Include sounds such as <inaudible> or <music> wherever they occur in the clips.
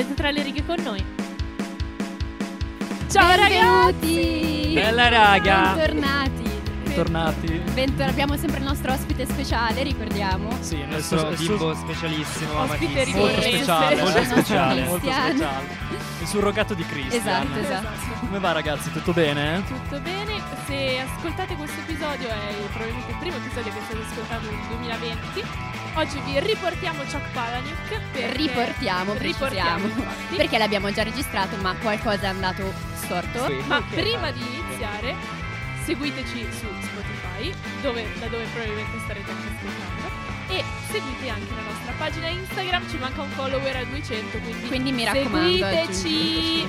leggete tra le righe con noi. Ciao Benvenuti! Bella raga! Bentornati! Bentornati. Bentor- abbiamo sempre il nostro ospite speciale, ricordiamo. Sì, il Nostro nostro bimbo specialissimo, Ospite molto speciale, molto speciale, molto speciale. Il surrogato di Cristian. Esatto, esatto. Come va ragazzi? Tutto bene? Tutto bene? Se ascoltate questo episodio è probabilmente il primo episodio che state ascoltando nel 2020. Oggi vi riportiamo Chuck Palahniuk perché- Riportiamo, riportiamo infatti. Perché l'abbiamo già registrato, ma qualcosa è andato storto. Sì. Ma prima di iniziare, seguiteci su Spotify, dove- da dove probabilmente starete anche ascoltando. E seguite anche la nostra pagina Instagram, ci manca un follower a 200, quindi, Quindi mi raccomando, seguiteci. aggiungeteci.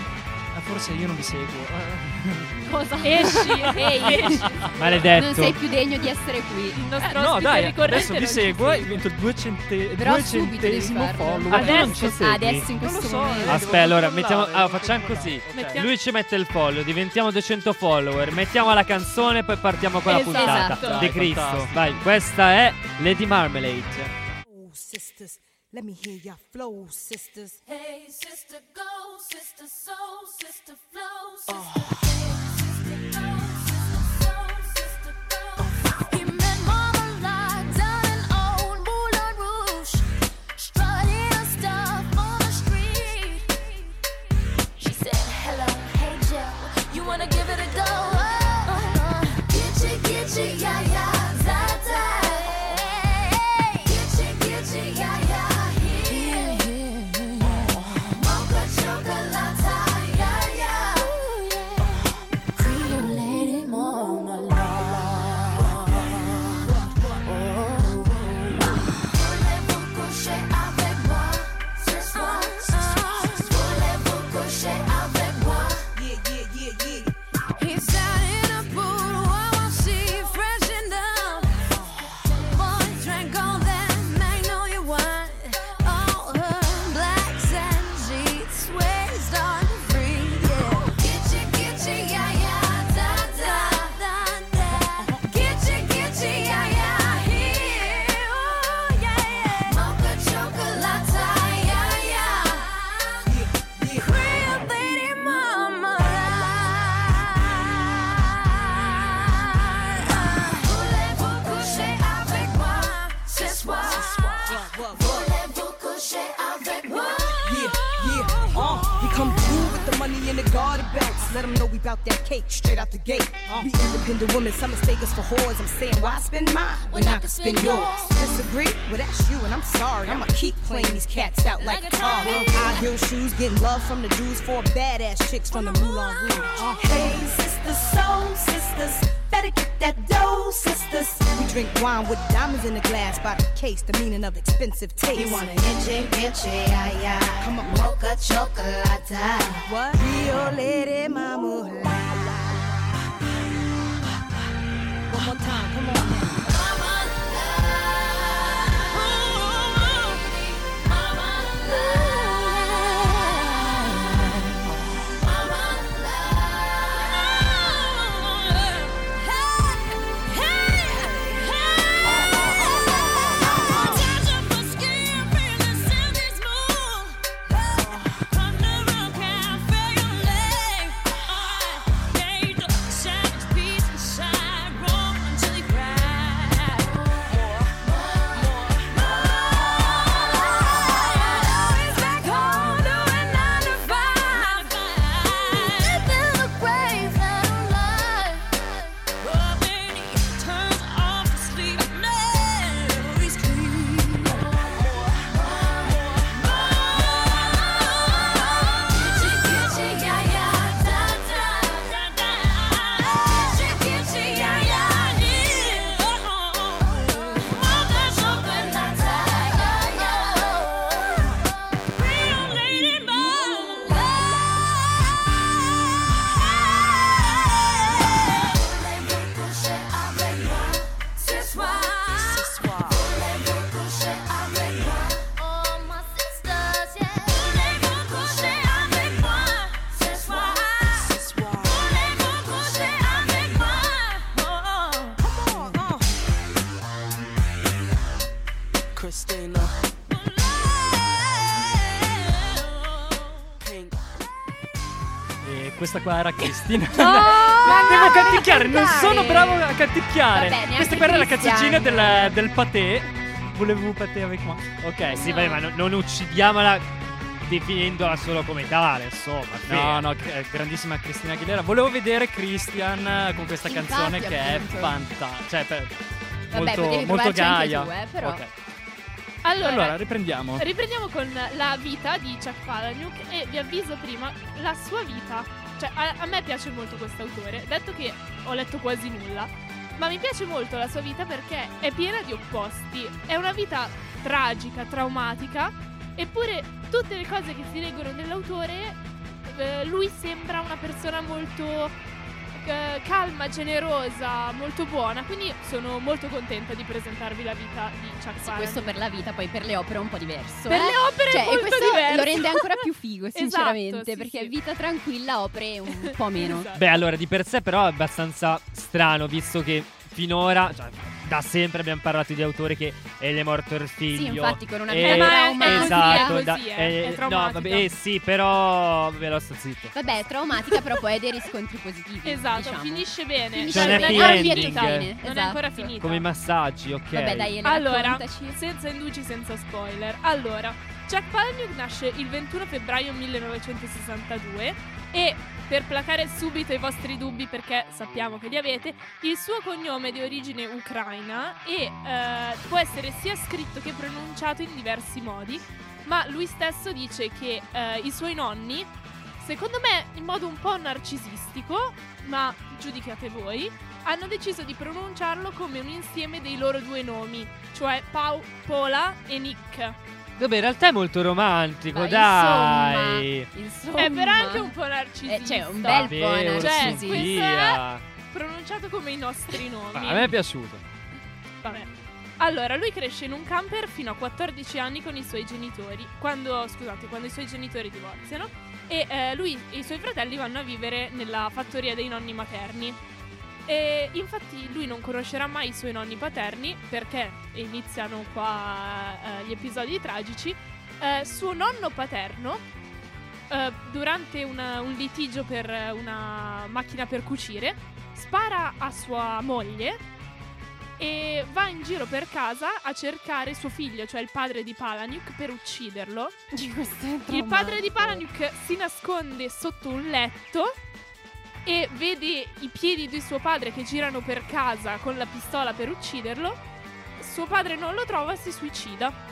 Ah, forse io non vi seguo. Cosa? Esci, <laughs> ehi, esci. Maledetto. Non sei più degno di essere qui. Il nostro Eh, no, dai, adesso vi seguo e segue. divento il duecente- Però subito devi duecentesimo farlo. follower. Adesso- ci segui? Adesso in questo so, momento. eh. Aspetta, allora mettiamo, ah, facciamo così. Mettiamo- Lui ci mette il follow, diventiamo 200 follower, mettiamo la canzone, poi partiamo con la Esatto. puntata. Esatto. De Cristo. fantastico. Vai, questa è Lady Marmalade. Oh, sisters, let me hear your flow, sisters. Hey, sister, go, sister, soul, sister, flow, sister. Hey, Let them know we bout that cake straight out the gate. We independent women, some mistake us for whores. I'm saying, why spend mine when I can spend yours? Disagree? Well, that's you, and I'm sorry. I'ma keep playing these cats out like, Like a car. High heel shoes, getting love from the Jews, four badass chicks from the Moulin Rouge. Uh, hey, sisters, soul sisters, better get that dough, sisters. We drink wine with diamonds in the glass by the case, the meaning of expensive taste. You wanna itchy, itchy, yeah, yeah. Come on. Mocha chocolate. What? Rio Lady Mama. One more time, come on now. Era Cristina. <laughs> ma Devo no, canticchiare, non sono bravo a canticchiare. Vabbè, questa qua era la canzoncina del, del patè. Volevo patè avec moi. Ok, Sì, vabbè, ma no- non uccidiamola definendola solo come tale, insomma. No, no, eh, grandissima Cristina Aguilera. Volevo vedere Christian eh, con questa Infatti, canzone che è appunto. fantastica. Cioè, per- Vabbè, molto, molto gaia. tu, eh, però. Ok. Allora, Allora, riprendiamo. riprendiamo con la vita di Chuck Palahniuk e vi avviso prima, la sua vita, cioè a, a me piace molto questo autore, detto che ho letto quasi nulla, ma mi piace molto la sua vita perché è piena di opposti, è una vita tragica, traumatica, eppure tutte le cose che si leggono nell'autore, eh, lui sembra una persona molto eh, calma, generosa, molto buona, quindi sono molto contenta di presentarvi la vita di Chuck Sì, Palahniuk. questo per la vita, poi per le opere è un po' diverso. Per eh. le opere Cioè, è molto questo diverso. lo rende ancora più figo, <laughs> Esatto, sinceramente, sì, perché sì. vita tranquilla, opere un po' meno. Esatto. Beh, allora, di per sé però è abbastanza strano, visto che finora, cioè, da sempre abbiamo parlato di autore che eh, gli è morto il figlio. Sì, infatti, con una Eh, è- è traumatica. Esatto, così, da- eh, eh, è no, traumatica. vabbè, eh, sì, però ve lo sto zitto. Vabbè, traumatica, però poi ha dei riscontri positivi. Esatto, diciamo. finisce bene. Finisce C'è un non, è ancora ending. finita. Fine, non è esatto. ancora finita. Come i massaggi, ok. Vabbè, dai, Elena, Allora, raccontaci. senza indugi, senza spoiler. Allora, Jack Palahniuk nasce il 21 febbraio 1962 e per placare subito i vostri dubbi, perché sappiamo che li avete, il suo cognome è di origine ucraina e eh, può essere sia scritto che pronunciato in diversi modi, ma lui stesso dice che eh, i suoi nonni, secondo me in modo un po' narcisistico, ma giudicate voi, hanno deciso di pronunciarlo come un insieme dei loro due nomi, cioè Pau- Paula e Nick. Vabbè, in realtà è molto romantico, Ma dai. Insomma, insomma. È però anche un po' narcisista. Eh, cioè, un bel po' Cioè, su, narcisista. questo via. pronunciato come i nostri nomi. Ma a me è piaciuto. Vabbè. Allora, lui cresce in un camper fino a 14 anni con i suoi genitori. Quando, scusate, quando i suoi genitori divorziano. E eh, lui e i suoi fratelli vanno a vivere nella fattoria dei nonni materni. E infatti lui non conoscerà mai i suoi nonni paterni perché iniziano qua eh, gli episodi tragici. Eh, suo nonno paterno, eh, durante una- un litigio per una macchina per cucire, spara a sua moglie e va in giro per casa a cercare suo figlio, cioè il padre di Palahniuk, per ucciderlo. Il padre di. Palahniuk si nasconde sotto un letto e vede i piedi di suo padre che girano per casa con la pistola per ucciderlo. Suo padre non lo trova e si suicida.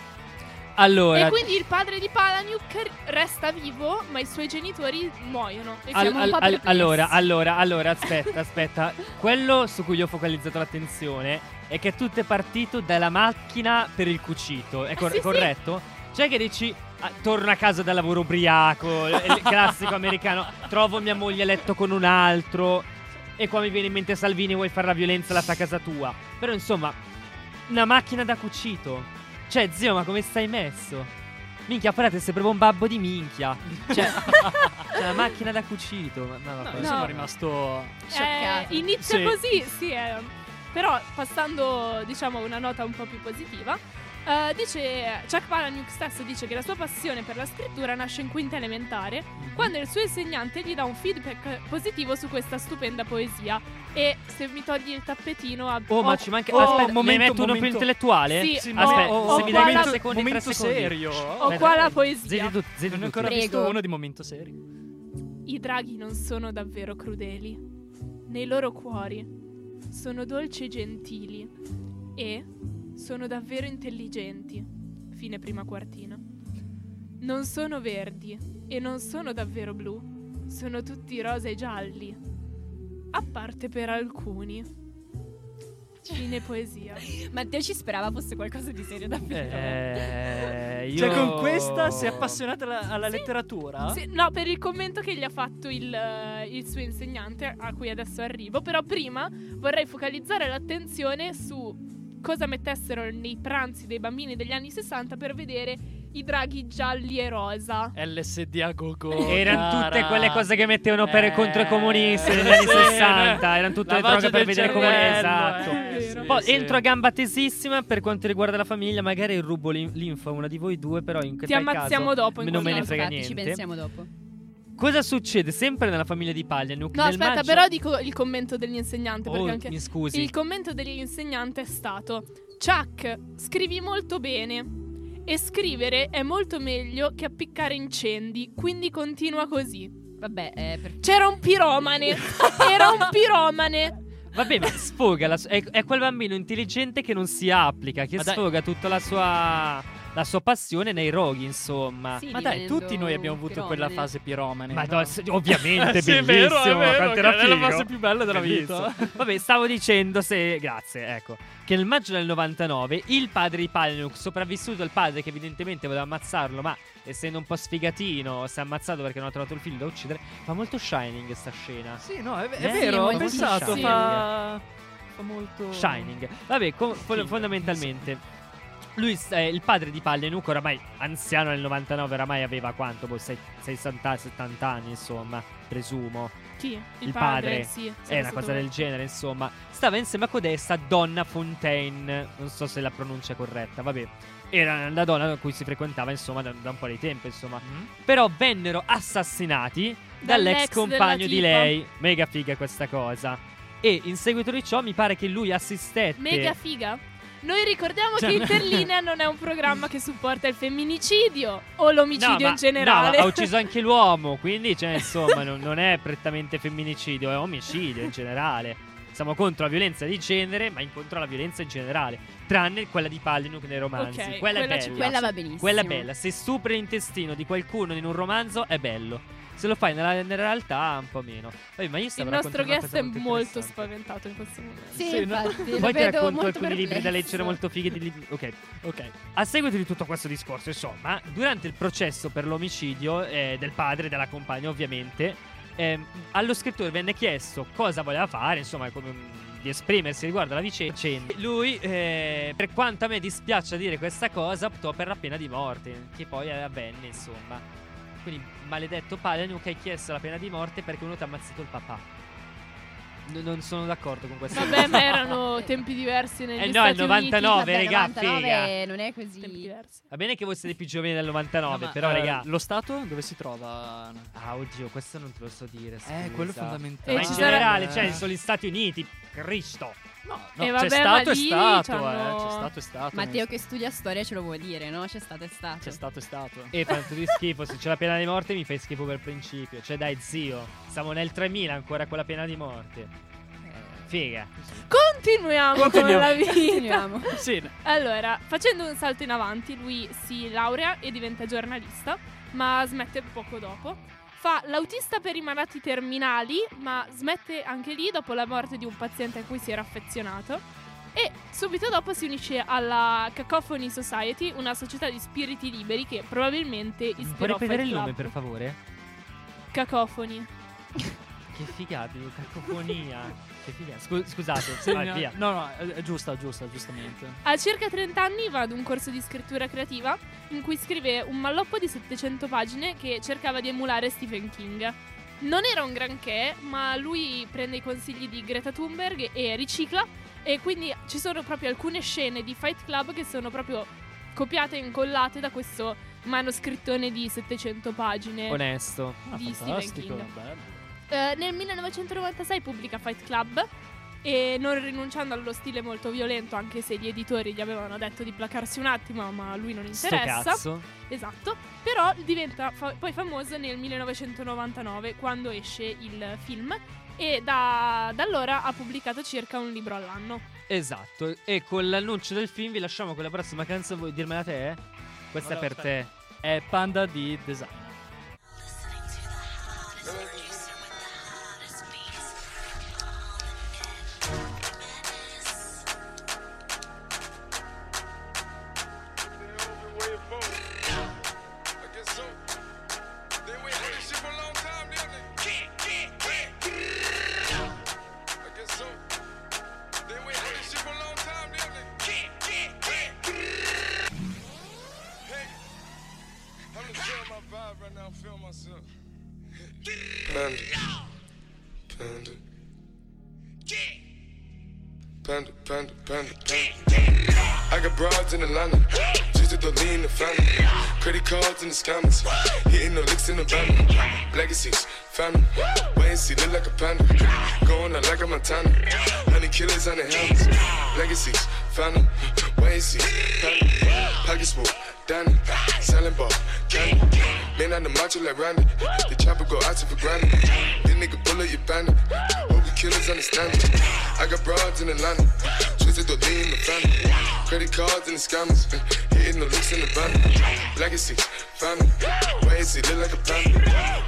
Allora, E quindi il padre di Palahniuk resta vivo, ma i suoi genitori muoiono. E al- siamo al- un po' al- perplessi. allora, allora, allora, aspetta, aspetta. Quello su cui ho focalizzato l'attenzione è che tutto è partito dalla macchina per il cucito. È cor- sì, sì. corretto? Cioè che dici, ah, torno a casa dal lavoro ubriaco, il <laughs> classico americano, trovo mia moglie a letto con un altro e qua mi viene in mente Salvini vuoi fare la violenza alla tua casa tua. Però insomma, una macchina da cucito. Cioè, zio, ma come stai messo? Minchia, frate, sei proprio un babbo di minchia. Cioè, <laughs> c'è una macchina da cucito. Ma, no, No, No. sono rimasto. Scioccato. Eh, inizia Sì. così, sì, eh. però passando diciamo a una nota un po' più positiva, eh, dice Chuck Palahniuk stesso dice che la sua passione per la scrittura nasce in quinta elementare quando il suo insegnante gli dà un feedback positivo su questa stupenda poesia e se mi togli il tappetino a Oh, ma ci manca. oh, aspetta, ne momento, metto uno più momento. intellettuale? Sì, Sì, no, Aspetta, ho- se mi dai 30 la- secondi, 30 momento serio. ho Aspetta, qua la Zitti poesia. tu, zitti Non ho ancora Prego. visto uno di momento serio. I draghi non sono davvero crudeli. Nei loro cuori sono dolci e gentili e sono davvero intelligenti. Fine prima quartina. Non sono verdi e non sono davvero blu. Sono tutti rosa e gialli. A parte per alcuni. Fine <laughs> poesia. Matteo ci sperava fosse qualcosa di serio davvero. Eh, <laughs> io... Cioè, con questa sei appassionata alla, alla letteratura? Sì, no, per il commento che gli ha fatto il, eh, il suo insegnante, a cui adesso arrivo. Però prima vorrei focalizzare l'attenzione su cosa mettessero nei pranzi dei bambini degli anni 60 per vedere i draghi gialli e rosa. LSD a gogo. Erano tutte quelle cose che mettevano per Eh, contro i comunisti negli anni sì, 60. Erano tutte le droghe per vedere cervello, Esatto. eh, Sì, Poi sì. entro a gamba tesissima per quanto riguarda la famiglia. Magari rubo l'in- l'info a una di voi due, però in Ti ammazziamo caso dopo. in non me ne frega. Infatti, ci niente. pensiamo dopo. Cosa succede sempre nella famiglia di Paglianuk? No, Nel aspetta, maggio- però dico il commento dell'insegnante. Oh, perché anche mi scusi. il commento dell'insegnante è stato: Chuck, scrivi molto bene. E scrivere è molto meglio che appiccare incendi, quindi continua così. Vabbè, eh, per- C'era un piromane. <laughs> Era un piromane. Vabbè, ma sfoga. la su- è, è quel bambino intelligente che non si applica, che Ma dai. sfoga tutta la sua, la sua passione nei roghi, insomma. sì, Ma dai, tutti noi abbiamo avuto piromane. quella fase piromane. Ma no? no, ovviamente, <laughs> Sì, è bellissimo. vero, è vero, quanto che era è la fase più bella della Bellissimo. vita. Vabbè, stavo dicendo se. Grazie, ecco. Che nel maggio del 99 il padre di Palinuk, sopravvissuto il padre che evidentemente voleva ammazzarlo, ma essendo un po' sfigatino, si è ammazzato perché non ha trovato il figlio da uccidere. Fa molto Shining sta scena. Sì, no, è, è Eh, vero, ho molto pensato, fa... fa molto... Shining. Vabbè, Figo, fondamentalmente. Lui, eh, il padre di Pallenuk, oramai anziano nel 99, oramai aveva quanto? Boh, sei- 60, 70 anni, insomma, presumo. Chi? Il, Il padre. Sì, È una cosa del vero. genere, insomma. Stava insieme a codesta Donna Fontaine. Non so se la pronuncia è corretta, vabbè. Era una donna con cui si frequentava, insomma, da, da un po' di tempo, insomma. Mm? Però vennero assassinati dall'ex Dall'ex compagno di lei. Mega figa questa cosa. E in seguito di ciò mi pare che lui assistette. Mega figa. Noi ricordiamo Cioè- che Interlinea non è un programma che supporta il femminicidio o l'omicidio No, ma- in generale. No, ha ucciso <laughs> anche l'uomo, quindi cioè, insomma non, non è prettamente femminicidio, è omicidio in generale. Siamo contro la violenza di genere, ma incontro la violenza in generale. Tranne quella di Palinuk nei romanzi. Ok, quella, quella è ci bella. Quella va benissimo. Quella è bella. Se stupri l'intestino di qualcuno in un romanzo è bello. Se lo fai nella, nella realtà un po' meno. Vabbè, ma io il nostro guest cosa è molto spaventato in questo momento. Sì, Sì, no? infatti, lo Poi ti racconto molto alcuni libri da leggere molto fighi di libri. Ok. Ok. A seguito di tutto questo discorso, insomma, durante il processo per l'omicidio eh, del padre e della compagna, ovviamente, ehm, allo scrittore venne chiesto cosa voleva fare, insomma, come, di esprimersi riguardo alla vicenda. Lui, eh, per quanto a me dispiace dire questa cosa, optò per la pena di morte, che poi avvenne, insomma. Quindi, maledetto Paglianuk hai chiesto la pena di morte perché uno ti ha ammazzato il papà. N- non sono d'accordo con questa Vabbè, ma <laughs> erano tempi diversi negli Eh no, Stati Uniti. 99, Vabbè, regà, 99 figa. non è Tempi così. diversi. Va bene che voi siete più giovani del 99, No, ma, però, eh, regà. Lo Stato dove si trova? Ah, oddio, questo non te lo so dire. Eh, scusa. quello è fondamentale. E Ma in sarà- generale, Eh. cioè, sono gli Stati Uniti. Cristo. No, no, vabbè, c'è stato e stato, eh, c'è stato e stato. Matteo che studia storia ce lo vuoi dire, no? C'è stato e stato. C'è stato e stato. E tanto di schifo. Se c'è la pena di morte, mi fai schifo per principio. Cioè, dai, zio. Siamo nel 3000 ancora con la pena di morte. Figa. Continuiamo, Continuiamo. con la vita. Continuiamo. <laughs> Sì, Allora, facendo un salto in avanti, lui si laurea e diventa giornalista, ma smette poco dopo. Fa l'autista per i malati terminali, ma smette anche lì dopo la morte di un paziente a cui si era affezionato. E subito dopo si unisce alla Cacophony Society, una società di spiriti liberi che probabilmente Puoi ispirò ripetere Fight il nome, per favore? Cacophony. Che figata, cacofonia. <laughs> Che figata. Scu- scusate, sì, vai, no, via. no, no, è, giusta, giusta, giustamente. A circa 30 anni va ad un corso di scrittura creativa in cui scrive un malloppo di 700 pagine che cercava di emulare Stephen King. Non era un granché, ma lui prende i consigli di Greta Thunberg e ricicla e quindi ci sono proprio alcune scene di Fight Club che sono proprio copiate e incollate da questo manoscrittone di 700 pagine. Onesto. Ah, Di Stephen fantastico, King. bello. Eh, nel 1996 pubblica Fight Club e non rinunciando allo stile molto violento, anche se gli editori gli avevano detto di placarsi un attimo, ma a lui non Sto interessa. cazzo. Esatto, però diventa fa- poi famoso nel 1999 quando esce il film e da, da allora ha pubblicato circa un libro all'anno. Esatto. E con l'annuncio del film vi lasciamo con la prossima canzone. Vuoi dirmela te? Questa Allora, è per te. È Panda di Design. Broads in Atlanta. Just to lean the family. Credit cards in the scammers. Hitting the licks in the van. Legacies, family. Wait and see, look like a panda. Going out like a Montana. Honey killers on the helmets. Legacies, family. Wait and see, family. Pockets full, Danny. Selling ball, candy. Man on the macho like Randy. The chopper go out to for granted. This nigga bullet, you bandit. Killers understand me. I got broads in Atlanta. Twisted the lean in the family. Credit cards and the scammers. <laughs> Hitting the licks in the van. Legacy, family. And see, look like a panda.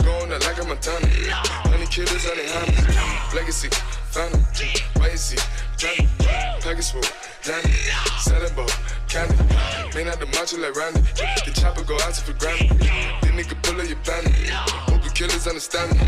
Going out like a Montana. Honey killers on the hands. Legacy, family. And see, family. Package full. Selling ball, candy. Man out the macho like Randy. The chopper go out to for granted. This nigga pull up your bandit. Hope the killers understand me.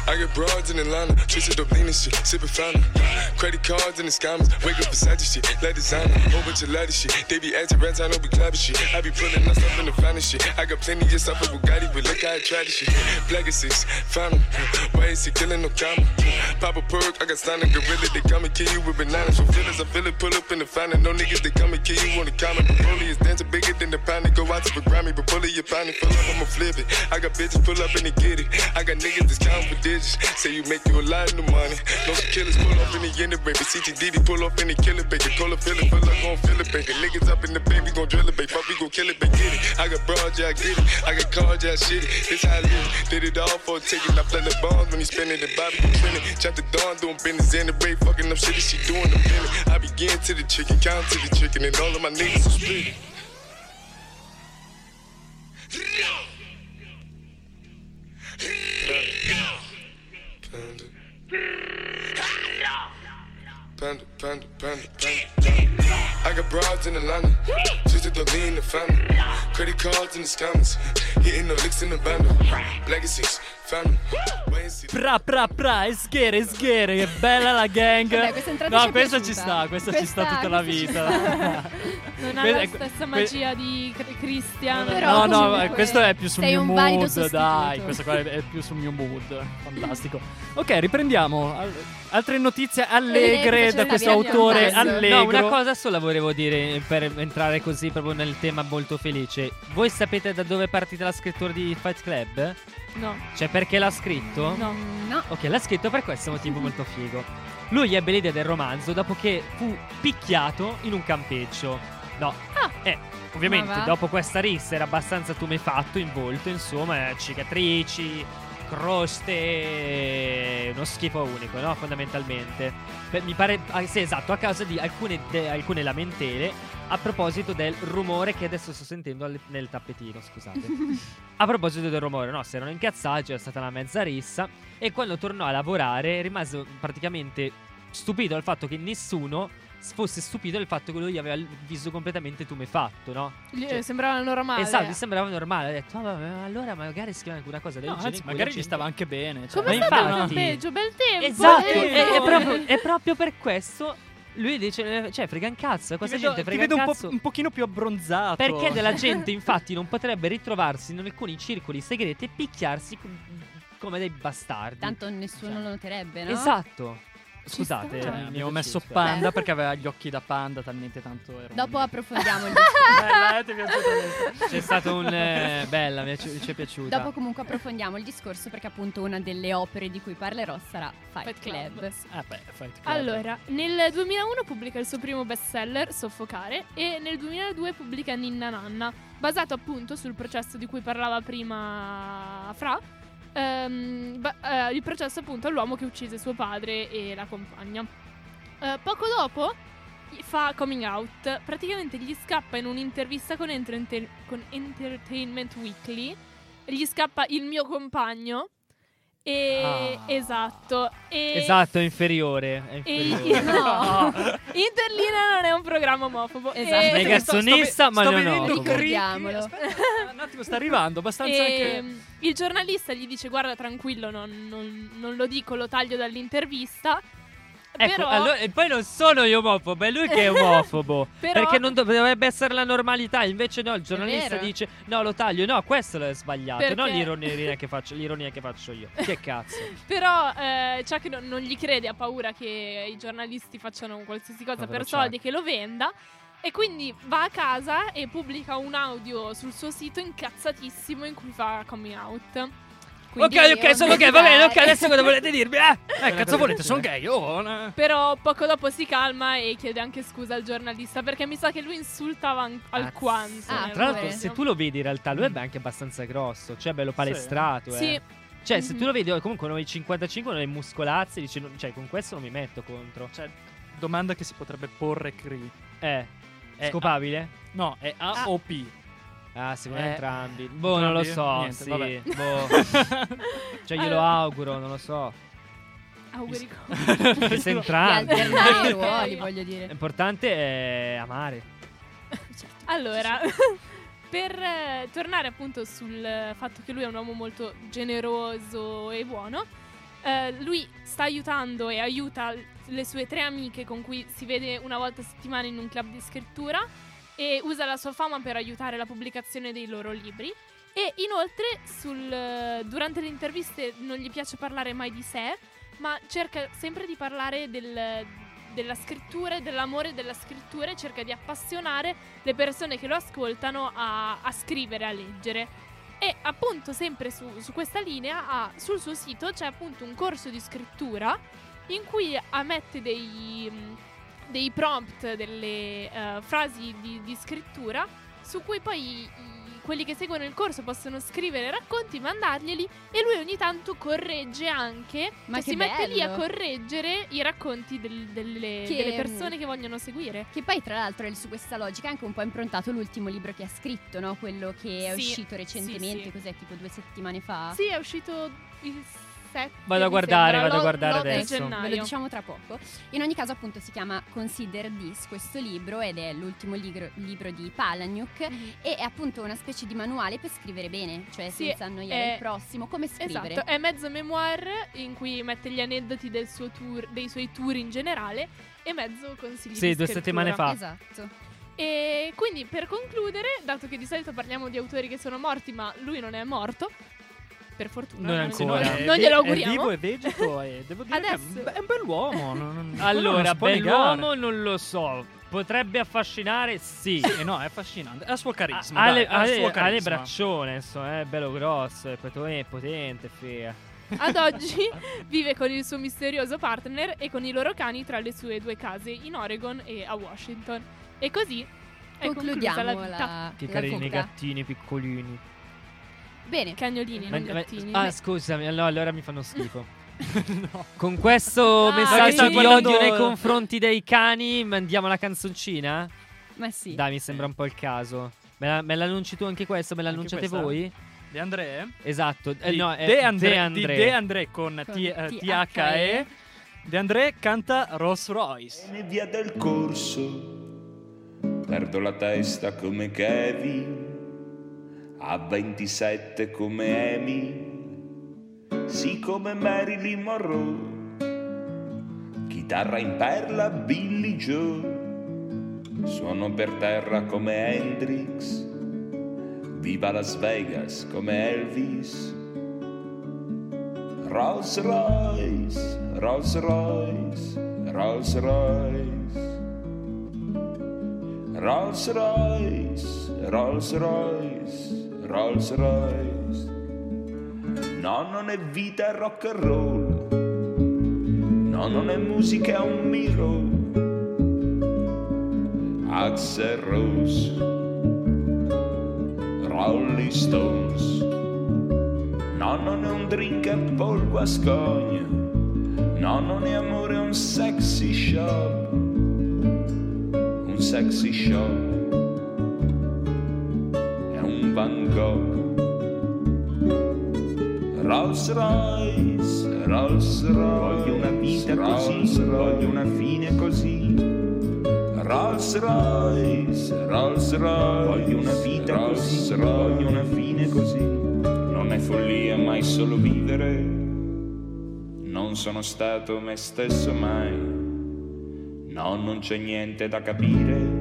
I get broads in Atlanta, twisted up lean and shit, sippin' fountain. Credit cards and the scammers, wake up beside shit, let designer, whole bunch of ladder shit. They be acting rats, I know we clapping shit. I be pulling us up in the finest shit. I got plenty of stuff with Bugatti, but look how I try this shit. Black is six, fountain, why is he killing no comma? Pop a perk, I got signed a gorilla, they come and kill you with bananas. For feelings, I feel it, pull up in the fountain. No niggas, they come and kill you on the comment. But Broly is dancing bigger than the pound, go out to the Grammy, but pull it, your pound, pull up, I'ma flip it. I got bitches pull up and they get it. I got niggas that's counting for digits. Say you make you a lot of money. No killers pull up in the end baby. CTDD pull up in the killer baby. Call a filler, fill up, gon' fill it, baby. Niggas up in the baby, gon' drill it, baby. Fuck, we gon' kill it, baby. Get it. I got broad, yeah, I get it. I got cards, yeah, I shit it. This how I live. Did it all for a ticket. I play the bombs when he spinning the Bobby, you spinning. Chop the dawn, doing business. And the break, fucking up shit she doing the minute. I begin to the chicken, count to the chicken, and all of my niggas are split. Panda. Panda, panda, panda, panda. I got broads in Atlanta, twisted the lean in the family. Credit cards and the scammers, hitting the licks in the bundle. Legacies, Pra pra pra, esghere, esghere, che bella la gang. Vabbè, questa ci no, questa ci piaciuta. sta, questa, ci Questa- sta tutta la ci vita. <laughs> Non ha la eh, stessa magia di Cristian. Però no, no, eh, questo è più sul mio mood, sostituto. dai, questo qua è, più sul mio mood. Fantastico. <laughs> Ok, riprendiamo. Al- altre notizie allegre Eh, da questo autore allegro. No, una cosa sola volevo dire per entrare così proprio nel tema molto felice. Voi sapete da dove è partita la scrittura di Fight Club? No, Cioè perché l'ha scritto? no. No. Ok, l'ha scritto per questo motivo molto figo. Lui ebbe l'idea del romanzo dopo che fu picchiato in un campeggio. No. Eh, ovviamente dopo questa rissa era abbastanza tumefatto in volto, insomma, eh, cicatrici, croste, uno schifo unico, no? Fondamentalmente. Beh, mi pare, ah, sì, esatto, a causa di alcune, de- alcune lamentele a proposito del rumore che adesso sto sentendo al- nel tappetino, scusate. <laughs> a proposito del rumore, no, si erano incazzati, c'era stata una mezza rissa e quando tornò a lavorare rimase praticamente stupito dal fatto che nessuno fosse stupito del fatto che lui aveva il viso completamente tumefatto, no? Gli Cioè- sembrava normale. Esatto, gli sembrava normale. Ha detto, "Ah, vabbè, ma allora magari scrive anche una cosa del No, genere. anzi, magari gli gente- stava anche bene. cioè. Come Ma stato il infatti- campeggio? Bel tempo. Esatto, bel è, proprio, è proprio per questo. Lui dice, eh, cioè, frega un cazzo. Ti Questa vedo, gente ti frega vedo un po', un pochino più abbronzato. Perché della <laughs> gente, infatti, non potrebbe ritrovarsi in alcuni circoli segreti e picchiarsi com- come dei bastardi. Tanto nessuno lo noterebbe, no? Esatto. Scusate, mi abbiamo messo panda perché aveva gli occhi da panda talmente tanto ero Dopo un- approfondiamo il <laughs> discorso. Bella, eh. C'è stato un. eh, bella, mi è, ci ci è piaciuta. Dopo comunque approfondiamo il discorso perché appunto una delle opere di cui parlerò sarà Fight, Fight Club. Club. Eh beh, Fight Club. Allora, nel 2001 pubblica il suo primo bestseller, Soffocare, e nel 2002 pubblica Ninna Nanna, basato appunto sul processo di cui parlava prima Fra. Ehm, ba- eh, il processo appunto all'uomo che uccise suo padre e la compagna. Eh, poco dopo fa coming out, praticamente gli scappa in un'intervista con, Entertain- con Entertainment Weekly, gli scappa il mio compagno. E Ah. esatto. E Esatto, è inferiore. È e inferiore. <laughs> no, <laughs> Interlina non è un programma omofobo. Esatto. E- Negazzionista, ma sto non. Cricky. Ricordiamolo. Aspetta, un attimo, sta arrivando abbastanza e, anche... il giornalista gli dice: Guarda, tranquillo, non, non- non lo dico, lo taglio dall'intervista. Ecco, Però- allora- e poi non sono io omofobo, è lui che è <laughs> omofobo. Però- Perché non dov- dovrebbe essere la normalità. Invece no, il giornalista dice: No, lo taglio. No, questo è sbagliato. Perché- Non l'ironia che faccio, l'ironia che faccio io. Che cazzo. <laughs> Però eh, Chuck non, non gli crede, ha paura che i giornalisti facciano qualsiasi cosa Povero per soldi, Chuck. che lo venda. E quindi va a casa e pubblica un audio sul suo sito incazzatissimo in cui fa coming out. Quindi- ok, ok, sono gay. Va bene, ok, adesso cosa volete <laughs> dirmi? Eh, Eh, cazzo volete, sono gay. Oh, eh. Però poco dopo si calma e chiede anche scusa al giornalista perché mi sa che lui insultava an- alquanto. Ah, nel Tra l'altro, se tu lo vedi in realtà, lui è anche abbastanza grosso. Cioè, bello palestrato. Sì. Eh. Cioè, se Mhm. tu lo vedi, comunque, uno dei 55, uno dei muscolazzi, dici, non- cioè, con questo non mi metto contro. Cioè, domanda che si potrebbe porre Cree. Eh, È scopabile? No, è A Ah. secondo me Eh, entrambi. Boh, non lo so. Niente, sì, vabbè. boh. <laughs> Cioè, glielo Allora. auguro, non lo so. Auguri. Se Di entrambi. alternare i ruoli, voglio dire. L'importante è amare. Allora, <laughs> per eh, tornare appunto sul eh, fatto che lui è un uomo molto generoso e buono, eh, lui sta aiutando e aiuta le sue tre amiche con cui si vede una volta a settimana in un club di scrittura e usa la sua fama per aiutare la pubblicazione dei loro libri. E inoltre sul, durante le interviste non gli piace parlare mai di sé, ma cerca sempre di parlare del- della scrittura e dell'amore della scrittura e cerca di appassionare le persone che lo ascoltano a, a scrivere, a leggere. E appunto sempre su, su questa linea ha- sul suo sito c'è appunto un corso di scrittura in cui ammette dei, dei prompt, delle eh, frasi di, di scrittura su cui poi i- quelli che seguono il corso possono scrivere racconti, mandarglieli e lui ogni tanto corregge anche, Ma cioè che si mette lì a bello. correggere i racconti del- delle, Che, delle persone che vogliono seguire. Che poi, tra l'altro, è su questa logica anche un po' improntato l'ultimo libro che ha scritto, no? Quello che è Sì, uscito recentemente, sì, sì. cos'è, tipo due settimane fa? Sì, è uscito il 7 Vado a guardare, vado a guardare l'8 adesso. Ve lo gennaio. diciamo tra poco. In ogni caso, appunto, si chiama Consider This questo libro ed è l'ultimo libro, libro di Palahniuk. Mhm. E è appunto una specie di manuale per scrivere bene, cioè Sì, senza annoiare è- il prossimo, come scrivere. Esatto, è mezzo memoir in cui mette gli aneddoti del suo tour, dei suoi tour in generale e mezzo consigli Sì, di due scrittura. settimane fa. Esatto. E quindi per concludere, dato che di solito parliamo di autori che sono morti, ma lui non è morto, per fortuna, Non glielo- ancora. è non ve- glielo È auguriamo. vivo e vegeto e devo dire che è Adesso- un- è un bell'uomo. non- non- non Allora, bell'uomo non lo so. Potrebbe affascinare, sì. Sì, <laughs> no, è affascinante. Ha il suo carisma. Ha dai, le, ha le- suo ha le carisma. braccione, insomma, è bello grosso, è potente, è potente, figa. Ad oggi vive con il suo misterioso partner e con i loro cani tra le sue due case in Oregon e a Washington. E così è Concludiamo la la, vita. Che la carini i fuga. gattini piccolini. Bene, Cagnolini, Ma- non ma- gattini. ah, scusami, no, allora mi fanno schifo. <laughs> <laughs> Con questo Ah, messaggio di guardando- odio nei confronti dei cani, mandiamo la canzoncina? ma sì. Dai, mi sembra un po' il caso. Me, la- me l'annunci tu anche questo? Me l'annunciate voi? De André? Esatto. Eh, no, è De André, De André. De André con, Con T- eh, THE. THE. De André canta Rolls Royce. Viene via del corso, perdo la testa come Kevin, a 27 come Amy, sì come Marilyn Monroe, chitarra in perla Billy Joe, suono per terra come Hendrix, viva Las Vegas come Elvis. Rolls Royce, Rolls Royce, Rolls Royce. Rolls Royce, Rolls Royce, Rolls Royce. No, non è vita, è rock and roll. No, non è musica, è un miro. Axel Rose, Rolling Stones. No, non è un drink a Paul Guascogna. No, non è amore, è un sexy shop. Un sexy shop. Van Gogh. Rolls Royce, Rolls Royce. Voglio una vita così, voglio una fine così. Rolls Royce, Rolls Royce. Voglio una vita così, voglio una fine così. Non è follia mai solo vivere. Non sono stato me stesso mai. No, non c'è niente da capire.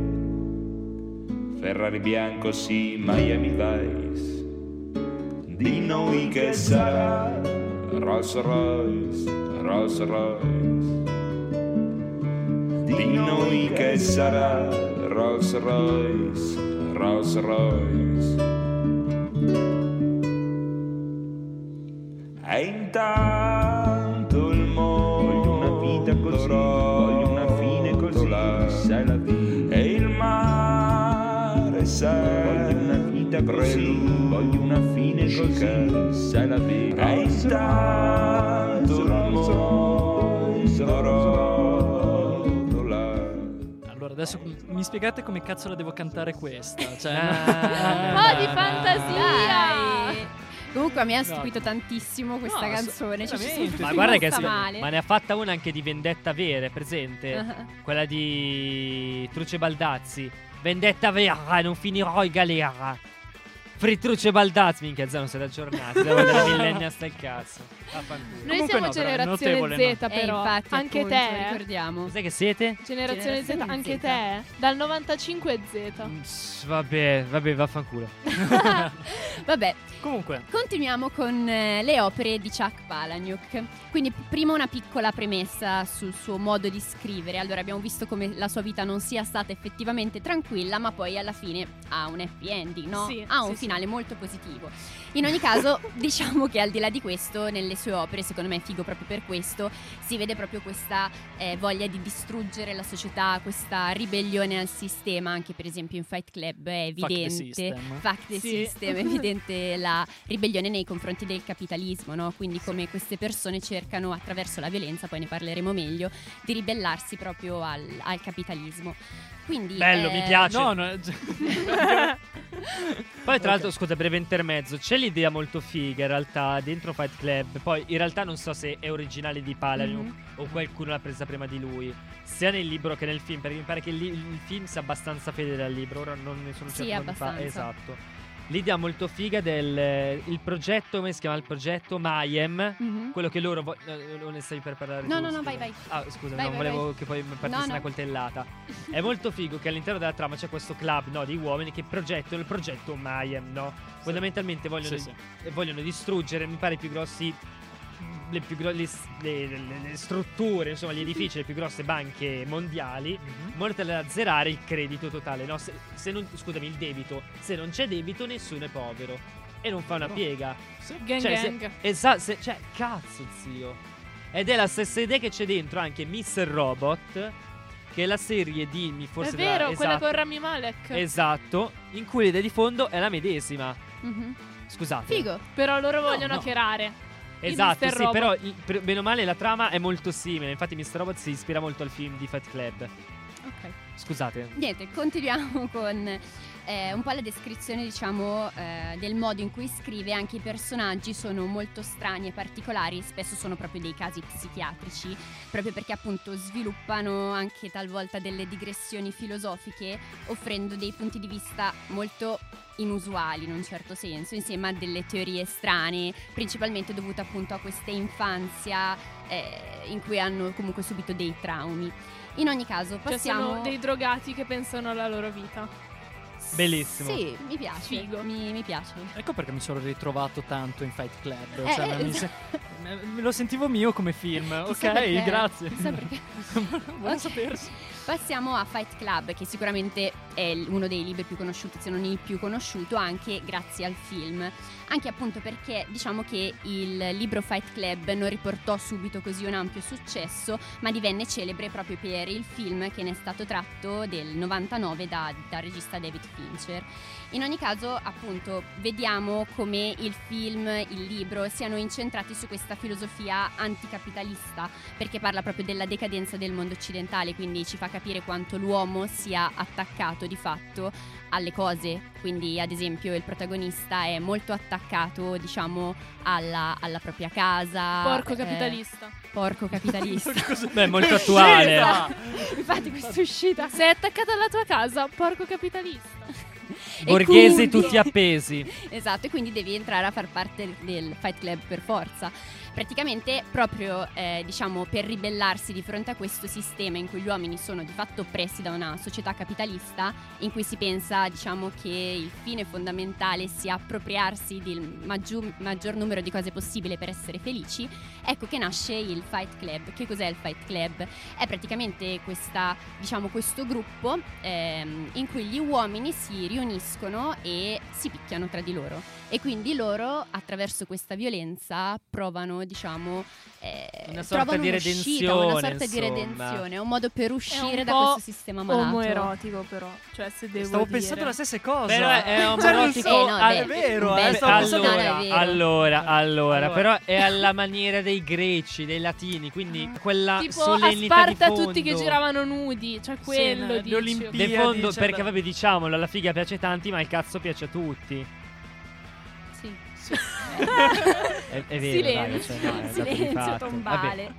Ferrari bianco sì, Miami Vice. Di noi che sarà Rolls Royce, Rolls Royce. Di noi che sarà Rolls Royce, Rolls Royce. E intanto così, sai la vita. E intanto rotola. Allora, adesso mi spiegate come cazzo la devo cantare questa? Cioè, <laughs> Ah. Oh, di fantasia! Dai. Comunque a me ha stupito No. tantissimo questa No, canzone. Cioè, ci sono veramente. tutti Ma guarda che sì, male. ma ne ha fatta una anche di vendetta vera, presente? Ah. Quella di Truce Baldazzi. Vendetta vera, non finirò in galera. Fritruce Baldazzi, minchia, Zeno, siete aggiornati. Devo della millennials del cazzo. Vaffanculo. Noi Comunque siamo no, però, generazione notevole, Z, no. Eh, però. infatti, anche appunto, te. eh? ricordiamo. Cos'è che siete? Generazione Z, Generazione anche Z. te. Dal 95 Z. Mm, s- Vabbè, vabbè, vaffanculo. <laughs> Vabbè, Comunque, continuiamo con eh, le opere di Chuck Palahniuk. Quindi prima una piccola premessa sul suo modo di scrivere. Allora abbiamo visto come la sua vita non sia stata effettivamente tranquilla, ma poi alla fine ha un happy ending, no? Sì, ha un sì, finale molto positivo. In ogni caso, <laughs> diciamo che al di là di questo, nelle sue opere, secondo me è figo proprio per questo, si vede proprio questa eh, voglia di distruggere la società, questa ribellione al sistema, anche per esempio in Fight Club è Fuck the evidente. system. Fuck the Sì. system, è evidente <laughs> la ribellione nei confronti del capitalismo, no? Quindi come queste persone cercano attraverso la violenza, poi ne parleremo meglio, di ribellarsi proprio al, al capitalismo. Quindi, Bello, eh, mi piace. no, no, <laughs> Poi, tra l'altro, scusa, breve intermezzo. C'è l'idea molto figa in realtà dentro Fight Club. Poi, in realtà, non so se è originale di Palahniuk Mhm. o qualcuno l'ha presa prima di lui. Sia nel libro che nel film. Perché mi pare che il, il film sia abbastanza fedele al libro. Ora non ne sono Sì, certo. non mi fa- abbastanza. Esatto. L'idea molto figa del eh, il progetto, come si chiama il progetto? Mayhem. mhm. Quello che loro vo- eh, non ne stai per parlare No, tu, no, no, vai, vai. Ah, scusa, Vai, non vai, volevo che poi mi partissi No, no. una coltellata. <laughs> È molto figo che all'interno della trama c'è questo club no, di uomini che progettano il progetto Mayhem, no? Fondamentalmente vogliono, Sì, sì. vogliono distruggere, mi pare, i più grossi. Le, più gro- le, le- le- le strutture, insomma, gli edifici, le più grosse banche mondiali, in modo tale da azzerare il credito totale. No? Se, se non, scusami, il debito. Se non c'è debito, nessuno è povero. E non fa una No. piega. Gang Cioè, gang. se- esa- se- cioè, cazzo, zio. Ed è la stessa idea che c'è dentro anche Mr. Robot, che è la serie di mi forse È della- vero, quella esatto, con Rami Malek. Esatto, in cui l'idea di fondo è la medesima. Mhm. Scusate. Figo. Però loro No, vogliono no. hackerare. Esatto, sì, però il- per- bene o male la trama è molto simile. Infatti Mr. Robot si ispira molto al film di Fight Club. Ok. Scusate. Niente, continuiamo <laughs> con eh, un po' la descrizione, diciamo, eh, del modo in cui scrive. Anche i personaggi sono molto strani e particolari, spesso sono proprio dei casi psichiatrici, proprio perché appunto sviluppano anche talvolta delle digressioni filosofiche, offrendo dei punti di vista molto inusuali in un certo senso, insieme a delle teorie strane, principalmente dovute appunto a questa infanzia eh, in cui hanno comunque subito dei traumi. In ogni caso, Cioè passiamo sono dei drogati che pensano alla loro vita. Bellissimo. Sì, mi piace. Figo. Mi, mi piace. ecco perché mi sono ritrovato tanto in Fight Club. Eh, Cioè, eh, mi se- me lo sentivo mio come film. Ok, perché. grazie. Chissà perché. <laughs> Buono Ok. sapersi. Passiamo a Fight Club, che sicuramente è uno dei libri più conosciuti, se non il più conosciuto, anche grazie al film. Anche appunto perché diciamo che il libro Fight Club non riportò subito così un ampio successo, ma divenne celebre proprio per il film che ne è stato tratto del 99 da- dal regista David Fincher. In ogni caso, appunto, vediamo come il film, il libro siano incentrati su questa filosofia anticapitalista, perché parla proprio della decadenza del mondo occidentale, quindi ci fa capire quanto l'uomo sia attaccato di fatto alle cose. Quindi, ad esempio, il protagonista è molto attaccato, diciamo, alla, alla propria casa. Porco eh, capitalista. porco capitalista. <laughs> Beh, molto attuale. Infatti, questa uscita. Sei attaccato alla tua casa, porco capitalista. Borghesi tutti appesi. <laughs> Esatto, e quindi devi entrare a far parte del Fight Club per forza. Praticamente proprio eh, diciamo per ribellarsi di fronte a questo sistema in cui gli uomini sono di fatto oppressi da una società capitalista in cui si pensa diciamo che il fine fondamentale sia appropriarsi del maggior, maggior numero di cose possibile per essere felici, ecco che nasce il Fight Club. Che cos'è il Fight Club? È praticamente questa, diciamo, questo gruppo ehm, in cui gli uomini si riuniscono e si picchiano tra di loro e quindi loro attraverso questa violenza provano diciamo eh, Una sorta di un'uscita, una redenzione, sorta di insomma. redenzione un modo per È uscire un da po' questo sistema malato Omoerotico però, cioè se devo Stavo dire. pensando la stessa cosa. Però è- è Cioè, omoerotico non so- Eh, no, beh, è vero, un eh, no, no, è allora, vero. allora, allora, Allora. però è alla maniera dei greci, dei latini, quindi quella tipo a solennità Sparta di fondo. tutti che giravano nudi, cioè quello le dici. Olimpiadi. Di fondo, perché vabbè diciamolo, la figa piace a tanti, ma il cazzo piace a tutti. È, è vero, dai, Silenzio. cioè, no, Silenzio tombale.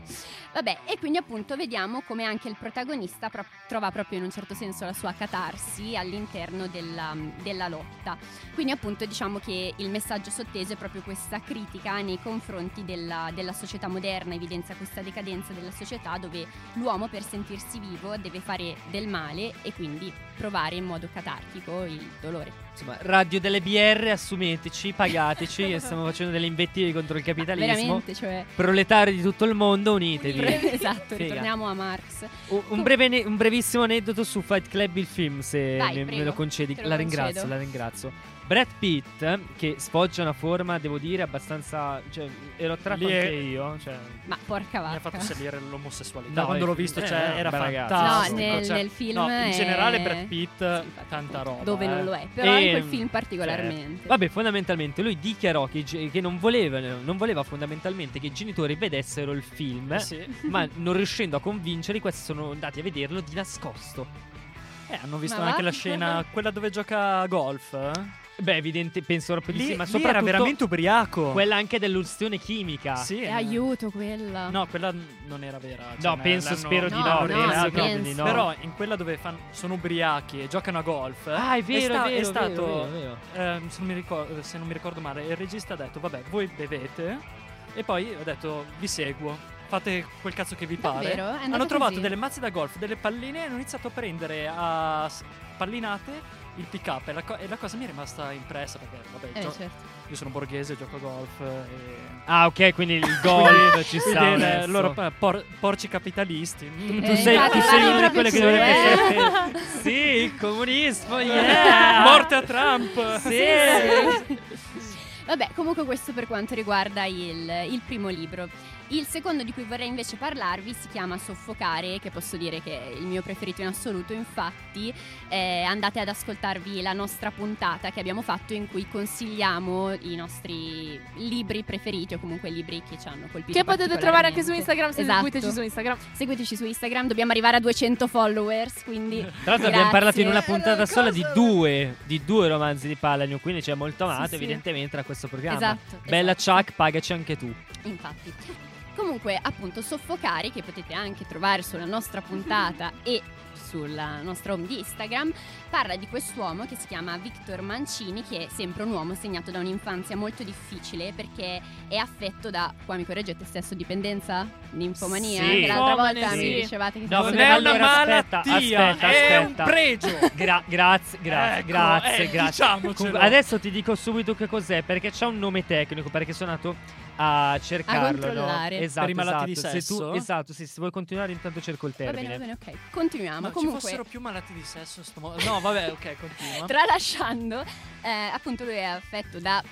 Vabbè, e quindi appunto vediamo come anche il protagonista pro- trova proprio in un certo senso la sua catarsi all'interno della, della lotta. Quindi appunto diciamo che il messaggio sotteso è proprio questa critica nei confronti della, della società moderna, evidenzia questa decadenza della società dove l'uomo per sentirsi vivo deve fare del male e quindi provare in modo catartico il dolore. Insomma, radio delle BR, assumeteci, pagateci, stiamo facendo delle invettive contro il capitalismo. Veramente, cioè... Proletari di tutto il mondo, unitevi. <laughs> esatto, Figa. ritorniamo a Marx. Un, un breve un brevissimo aneddoto su Fight Club, il film, se Vai, me, me prego, lo concedi. lo la ringrazio, concedo. la ringrazio. Brad Pitt, che sfoggia una forma, devo dire, abbastanza. Cioè, ero attratto Lì è- anche io. Cioè, Ma porca Mi ha vacca. fatto salire l'omosessualità. No, Quando è- l'ho visto, eh, cioè, era fantastico. No, nel- cioè, nel film no, in è- generale Brad Pitt, Sì, infatti, tanta roba. Dove eh. non lo è, però in E- quel film particolarmente. Vabbè, fondamentalmente lui dichiarò che, i ge- che non, voleva, non voleva fondamentalmente che i genitori vedessero il film, Eh sì. ma non riuscendo a convincerli, questi sono andati a vederlo di nascosto. Eh, hanno visto Ma va? anche la scena, quella dove gioca a golf. eh? Beh, evidente, penso proprio di Lì, sì, ma lì soprattutto era veramente ubriaco. quella anche dell'ustione chimica. Sì, E eh. aiuto quella. No, quella non era vera. No, cioè, penso, l'hanno- spero di No, no. no, penso proprio penso. di no. Però in quella dove fan- sono ubriachi e giocano a golf. ah, è vero, sta- è, vero, stato. vero, vero, vero. ehm, se, non mi ricordo, se non mi ricordo male, il regista ha detto: Vabbè, voi bevete. E poi ha detto: Vi seguo. Fate quel cazzo che vi pare. È Hanno trovato così? delle mazze da golf, delle palline e hanno iniziato a prendere a pallinate il pick up. E la, co- e la cosa mi è rimasta impressa perché, vabbè, Eh, gio- certo. io sono borghese, gioco a golf. E... Ah, ok, quindi il <laughs> golf ci sta. Quindi, eh, loro por- porci capitalisti. Mm. Tu Eh, sei, infatti, tu sei uno di quelli che dovrebbe eh. essere. <laughs> sì, il comunismo, <laughs> yeah! Morte a Trump! Sì! Vabbè, comunque questo per quanto riguarda il, il primo libro. Il secondo di cui vorrei invece parlarvi si chiama Soffocare, che posso dire che è il mio preferito in assoluto. Infatti, eh, andate ad ascoltarvi la nostra puntata che abbiamo fatto in cui consigliamo i nostri libri preferiti o comunque libri che ci hanno colpito. Che potete trovare anche su. Instagram se Esatto. seguiteci su Instagram. Seguiteci su Instagram, dobbiamo arrivare a 200 followers, quindi Tra l'altro abbiamo parlato in una puntata sola di due, di due romanzi di Palagno, quindi c'è molto amato Sì, sì. evidentemente a questo programma. Esatto, Bella esatto. Chuck, pagaci anche tu. Infatti. Comunque, appunto, Soffocare, che potete anche trovare sulla nostra puntata <laughs> e sulla nostra home di Instagram, parla di quest'uomo che si chiama Victor Mancini, che è sempre un uomo segnato da un'infanzia molto difficile perché è affetto da, qua mi correggete, stesso dipendenza? Ninfomania? Sì. Che l'altra volta Ninfomania, mi sì. dicevate che No, Non è una allora aspetta, malattia, aspetta, è un aspetta. pregio. Gra- grazie, grazie, Ecco, grazie, eh, grazie. diciamocelo. Adesso ti dico subito che cos'è, perché c'ha un nome tecnico, perché sono andato a cercarlo. no? controllare. Esatto, Per i malati esatto. di Se tu- sesso? esatto, sì, se vuoi continuare intanto cerco il Va termine. bene, va bene, ok. Continuiamo. Ma ci Comunque, fossero più malati di sesso sto mo- No, vabbè, ok, continua. <laughs> Tralasciando, eh, appunto lui è affetto da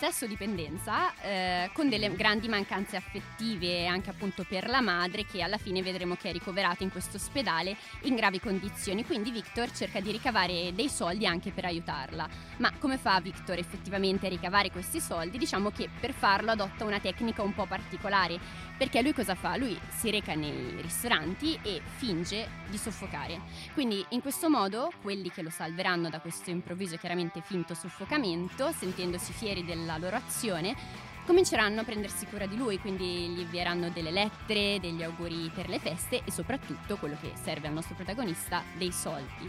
sesso dipendenza eh, con delle grandi mancanze affettive anche appunto per la madre che alla fine vedremo che è ricoverata in questo ospedale in gravi condizioni. Quindi Victor cerca di ricavare dei soldi anche per aiutarla. Ma come fa Victor effettivamente a ricavare questi soldi? Diciamo che per farlo adotta una tecnica un po' particolare perché lui cosa fa? Lui si reca nei ristoranti e finge di soffocare. Quindi in questo modo quelli che lo salveranno da questo improvviso chiaramente finto soffocamento, sentendosi fieri della loro azione, cominceranno a prendersi cura di lui, quindi gli invieranno delle lettere, degli auguri per le feste e soprattutto quello che serve al nostro protagonista, dei soldi.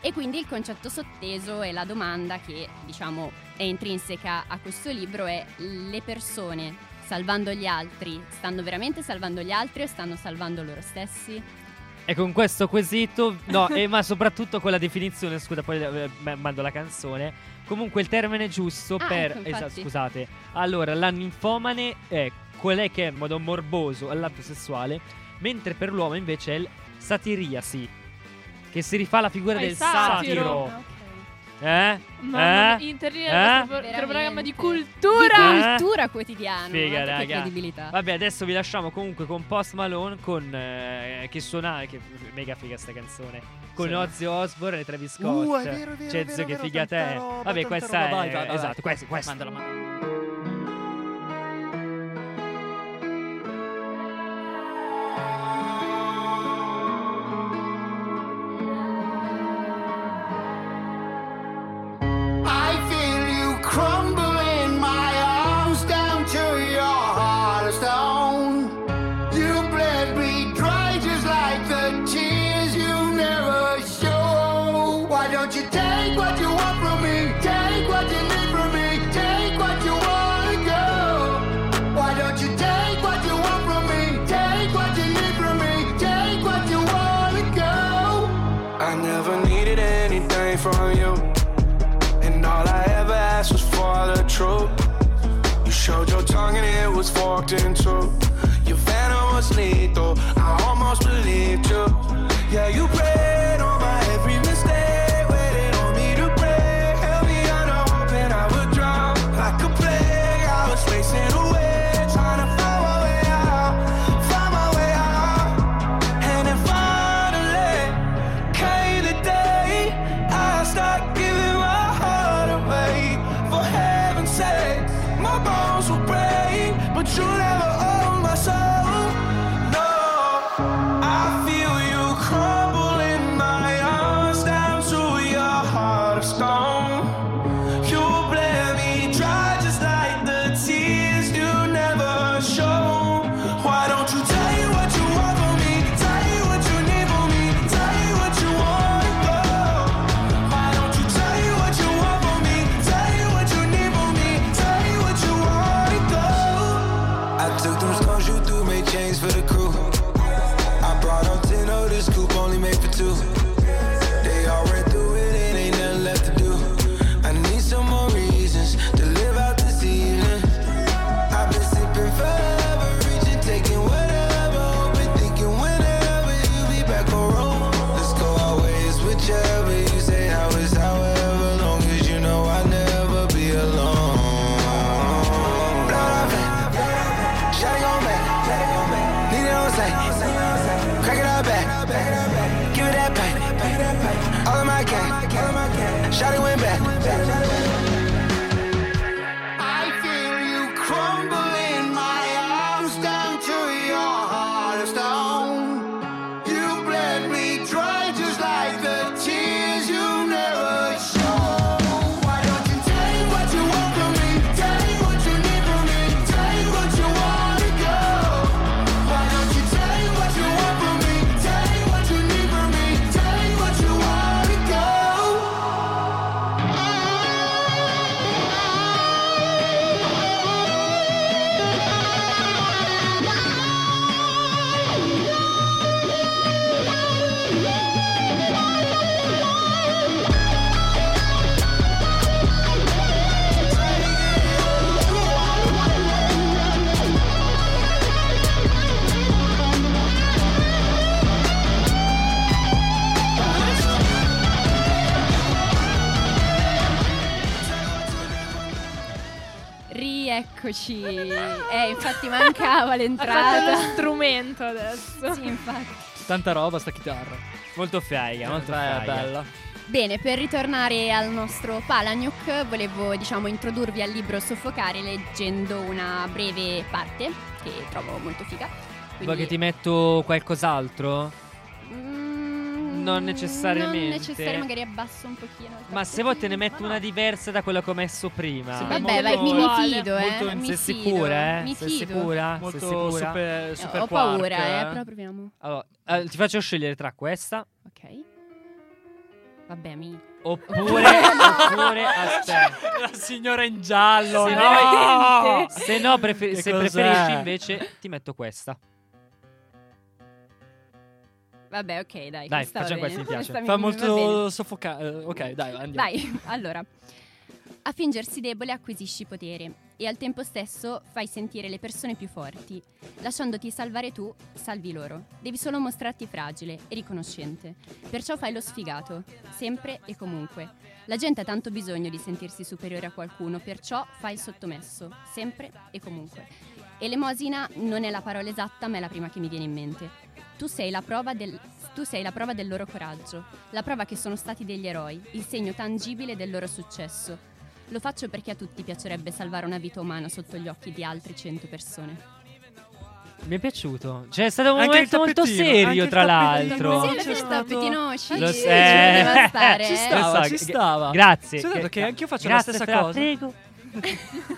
E quindi il concetto sotteso e la domanda che diciamo è intrinseca a questo libro è le persone salvando gli altri stanno veramente salvando gli altri o stanno salvando loro stessi? E con questo quesito, no, <laughs> e ma soprattutto con la definizione, scusa, poi eh, ma- mando la canzone. Comunque il termine giusto Ah, per. ecco, esatto, scusate. Allora, la ninfomane è colei che è in modo morboso all'atto sessuale, mentre per l'uomo invece è il satiriasi, che si rifà alla figura Ah, del satiro. satiro. Eh? Mamma eh? interviene Eh? pro- Veramente. programma di Di cultura. Eh? cultura quotidiana, Figa, raga. credibilità. Vabbè, adesso vi lasciamo comunque con Post Malone con eh, che suona che mega figa sta canzone. Con Sì. Ozzy Osbourne e Travis Scott. Uh, è vero, è vero, Cioè, è vero, zio, è che vero, figa tanta te. roba, Vabbè, questa roba. è vai, vai, esatto, vai. questa, questa. Mandala, mandala. walked into you'll ever Rieccoci. Eh, infatti mancava Ha fatto lo l'entrata. strumento adesso. Sì, infatti. Tanta roba sta chitarra. Molto figa, molto Beh, figa. bella. Bene, per ritornare al nostro Palaniuk, volevo diciamo introdurvi al libro Soffocare leggendo una breve parte che trovo molto figa. Vuoi Quindi- che ti metto qualcos'altro? Non necessariamente. Non necessariamente, magari abbasso un pochino. Ma se vuoi te ne metto una diversa da quella che ho messo prima. Sì, Vabbè, molto- vai, mi, mi fido, eh. Molto- mi sei fido, sicura, eh? Mi sei fido. sicura? Molto sei sicura? super, Eh, super Ho quark, paura, eh, eh. però proviamo. Allora, eh, ti faccio scegliere tra questa Ok. Vabbè, mi. oppure, <laughs> oppure aspetta. La signora in giallo, Sì, no! Se no, prefer- se preferisci invece ti metto questa. Vabbè, ok, dai. Dai, facciamo bene. questa, mi piace. Questa Fa mi molto soffocante. ok, dai, andiamo. Dai, allora. A fingersi debole acquisisci potere e al tempo stesso fai sentire le persone più forti. Lasciandoti salvare tu, salvi loro. Devi solo mostrarti fragile e riconoscente. Perciò fai lo sfigato, sempre e comunque. La gente ha tanto bisogno di sentirsi superiore a qualcuno, perciò fai il sottomesso, sempre e comunque. Elemosina non è la parola esatta, ma è la prima che mi viene in mente. Tu sei la prova del, tu sei la prova del loro coraggio, la prova che sono stati degli eroi, il segno tangibile del loro successo. Lo faccio perché a tutti piacerebbe salvare una vita umana sotto gli occhi di altre cento persone. Mi è piaciuto. Cioè, è stato un Anche momento molto serio, tra l'altro. Sì, c'è stato- tappetino ci, Lo ci so. poteva stare, Ci eh. stava, Lo so, ci che- stava. Grazie. Sì, ho detto che- che anch'io faccio la grazie, stessa Fra, cosa. Prego.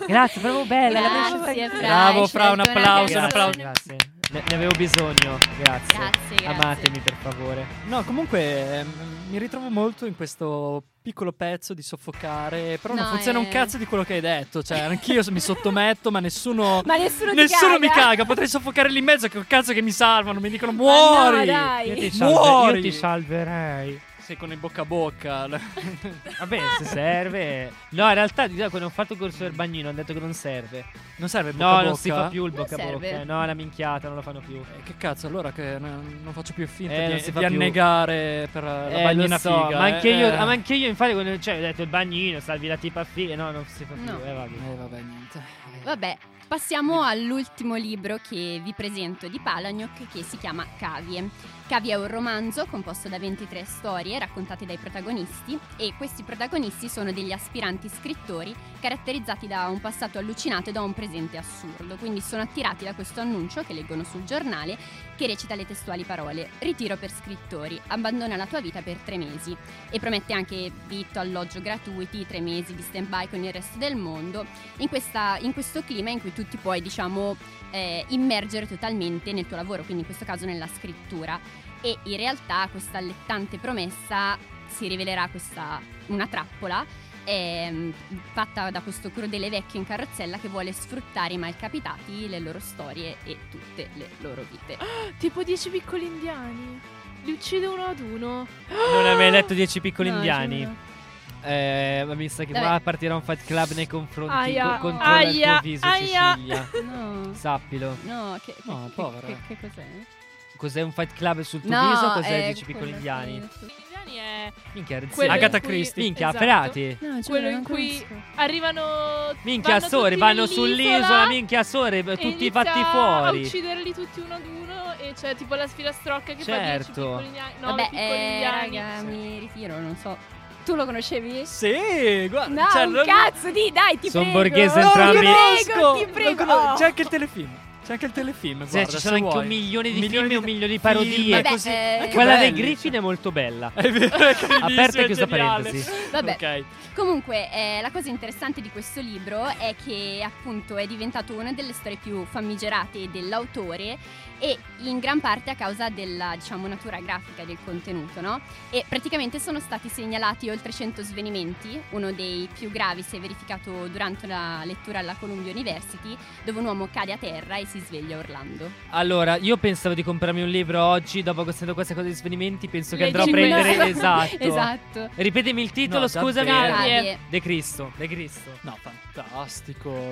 Grazie, proprio bella. Grazie, Fra, Bravo, Fra, un applauso, un applauso. Grazie. Ne, ne avevo bisogno. Grazie. Grazie, grazie. Amatemi per favore. No, comunque ehm, mi ritrovo molto in questo piccolo pezzo di soffocare. Però non No, funziona un è- cazzo di quello che hai detto. Cioè, anch'io mi sottometto, ma nessuno. <laughs> Ma nessuno, Nessuno mi caga. potrei soffocare lì in mezzo. Che cazzo che mi salvano, mi dicono muori. no, dai. Io ti, Muori. salve- io ti salverei. Sei con il bocca a bocca. <laughs> Vabbè, se serve. No, in realtà, di- quando ho fatto il corso del bagnino, hanno detto che non serve. Non serve il bocca a No, bocca. non si fa più il bocca a bocca. No, è una minchiata, non lo fanno più. Eh, che cazzo, allora che non, faccio più finta Eh, di, si di annegare per la Eh, bagnina so, figa. ma anche, io, Eh. ah, ma anche io, infatti, quando cioè, ho detto il bagnino, salvi la tipa figa. No, non si fa più. No. Eh, vabbè. Eh, vabbè, niente. Vabbè, passiamo all'ultimo libro che vi presento di Palahniuk che si chiama Cavie. Cavie è un romanzo composto da 23 storie raccontate dai protagonisti e questi protagonisti sono degli aspiranti scrittori caratterizzati da un passato allucinato e da un presente assurdo, quindi sono attirati da questo annuncio che leggono sul giornale che recita le testuali parole Ritiro per scrittori, abbandona la tua vita per tre mesi e promette anche vitto, alloggio gratuiti, tre mesi di stand-by con il resto del mondo in, questa- in questo clima in cui tu ti puoi, diciamo, eh, immergere totalmente nel tuo lavoro, quindi in questo caso nella scrittura. E in realtà questa allettante promessa si rivelerà questa, una trappola ehm, fatta da questo crudele vecchio in carrozzella che vuole sfruttare i malcapitati, le loro storie e tutte le loro vite. <gasps> Tipo 10 piccoli indiani. Li uccide uno ad uno. Non hai mai letto <gasps> 10 piccoli No, indiani? giuro. Eh, ma mi sa che Vabbè. qua partirà un fight club nei confronti Aia, co- controlla il aia, tuo viso, aia. Cecilia. No. Sappilo. No, che, No, che- povera. che, che cos'è? Cos'è un fight club sul tuo no, viso? Cos'è è 10 piccoli indiani? è Minchia, quello in Agatha Christie. Minchia, esatto. ferati. No, Quello in non cui conosco. arrivano. Minchia, vanno Sore, vanno sull'isola, minchia, Sore, tutti fatti A fuori. ucciderli tutti uno ad uno. E c'è tipo la sfida strocca che fa 10 Certo. piccoli indiani. No, Vabbè, piccoli eh, indiani. raga, mi ritiro, non so. Tu lo conoscevi? Sì, guarda. No, cioè, un non- cazzo, di, dai, ti Son prego. borghese No, entrambi. lo Ti prego, ti prego. Oh. C'è anche il telefilm. C'è anche il telefilm. Sì, guarda, ci se sono anche vuoi. un milione di Milioni film e un milione di film, parodie. Vabbè, così. eh, Quella dei belli. Griffin è molto bella. È vero, è Aperta e chiusa parentesi. Vabbè. Ok. Comunque, eh, la cosa interessante di questo libro è che appunto è diventato una delle storie più famigerate dell'autore e in gran parte a causa della, diciamo, natura grafica del contenuto, no? E praticamente sono stati segnalati oltre 100 svenimenti, uno dei più gravi si è verificato durante la lettura alla Columbia University, dove un uomo cade a terra e si sveglia a Orlando. Allora, io pensavo di comprarmi un libro oggi, dopo che ho sentito queste cose di svenimenti, penso che andrò a prendere quello. <laughs> esatto. esatto. Ripetemi il titolo, No, scusami. davvero? De Cristo, De Cristo. No, fantastico.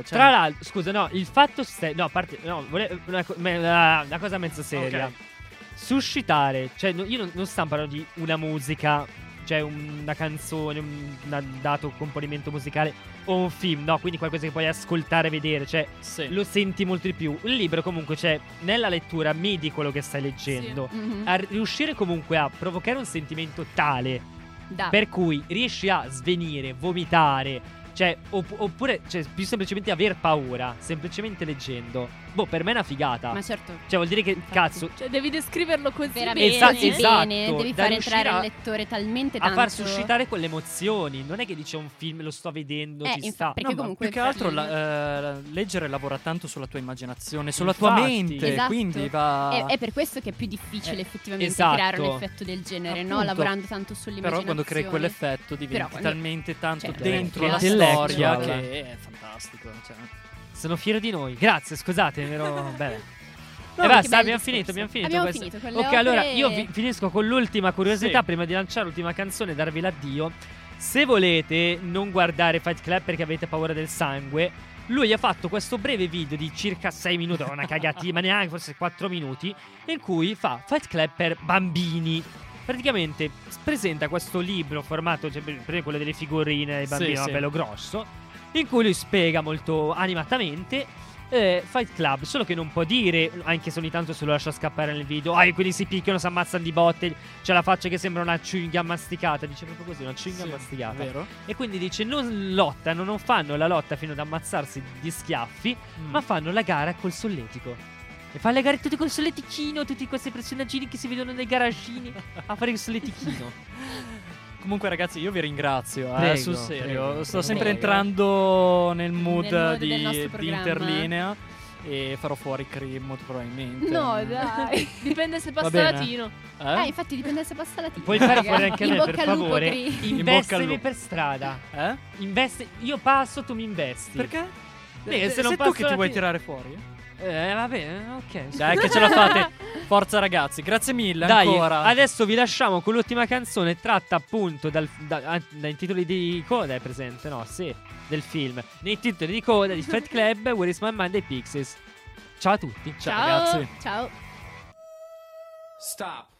Cioè, Tra l'altro, scusa, no, il fatto ste- no, a parte no, vole- una, co- me- una- cosa mezzo seria. Ok. Suscitare, cioè no- io non, non sto parlando di una musica, cioè un- una canzone, un, un dato componimento musicale o un film, no, quindi qualcosa che puoi ascoltare e vedere, cioè sì. lo senti molto di più. Il libro comunque, cioè, nella lettura medi quello che stai leggendo. Mhm. A riuscire comunque a provocare un sentimento tale Da. per cui riesci a svenire, vomitare, cioè, opp- oppure cioè, più semplicemente aver paura, semplicemente leggendo. Boh, per me è una figata. Ma certo. Cioè, vuol dire che, Infatti. cazzo, Cioè, devi descriverlo così Veramente Esa- così esatto, bene, devi da far entrare a- al lettore talmente a tanto far suscitare quelle emozioni. Non è che dice un film, lo sto vedendo, Eh, ci infa- sta. perché No, comunque più che altro la- eh, leggere lavora tanto sulla tua immaginazione, sulla tua Infatti. mente, Esatto. quindi va... È, è per questo che è più difficile Eh, effettivamente esatto. creare un effetto del genere, no? Appunto. Lavorando tanto sull'immaginazione. Però quando crei quell'effetto diventi Però quando- talmente tanto certo, dentro la storia che è fantastico. Cioè. Sono fiero di noi. Grazie, scusate, ero <laughs> bene. No, e che basta, abbiamo finito, abbiamo finito. Abbiamo questa- finito Ok, opere- allora io vi- finisco con l'ultima curiosità Sì. prima di lanciare l'ultima canzone e darvi l'addio. Se volete non guardare Fight Club perché avete paura del sangue, lui ha fatto questo breve video di circa 6 minuti, una cagatina, ma neanche forse 4 minuti, in cui fa Fight Club per bambini. Praticamente presenta questo libro formato, cioè, quello delle figurine dei bambini, Sì, no, sì. bello grosso, in cui lui spiega molto animatamente eh, Fight Club, solo che non può dire, anche se ogni tanto se lo lascia scappare nel video, ah, quelli si picchiano, si ammazzano di botte, c'è la faccia che sembra una chewing gum masticata, dice proprio così, una chewing gum Sì, masticata. vero? E quindi dice non lottano, non fanno la lotta fino ad ammazzarsi di schiaffi, Mm. ma fanno la gara col solletico. E fa le gare tutti col solletichino, tutti questi personaggini che si vedono nei garagini a fare il solletichino. <laughs> Comunque, ragazzi, io vi ringrazio. eh, Prego, sul serio. prego, Sto sempre prego. entrando nel mood, Nel mood di, di interlinea. E farò fuori Cream molto probabilmente. No, dai. <laughs> Dipende se passa latino. Eh? Eh, infatti dipende se passa la tigre. Puoi fare fuori anche bocca per favore. Investimi per strada. Eh? Investi, io passo, tu mi investi. Perché? Beh, Eh, se non sei tu passo che ti vuoi ti- tirare fuori? Eh, va bene, ok. Dai, che ce la fate. <laughs> Forza, ragazzi. Grazie mille. Dai, ancora. adesso vi lasciamo con l'ultima canzone tratta appunto dal, da- ah, dai titoli di coda, è presente? No, sì, del film. Nei titoli di coda di Fight Club, <laughs> Where is my mind dei Pixies. Ciao a tutti. Ciao, ragazzi. Ciao. Stop.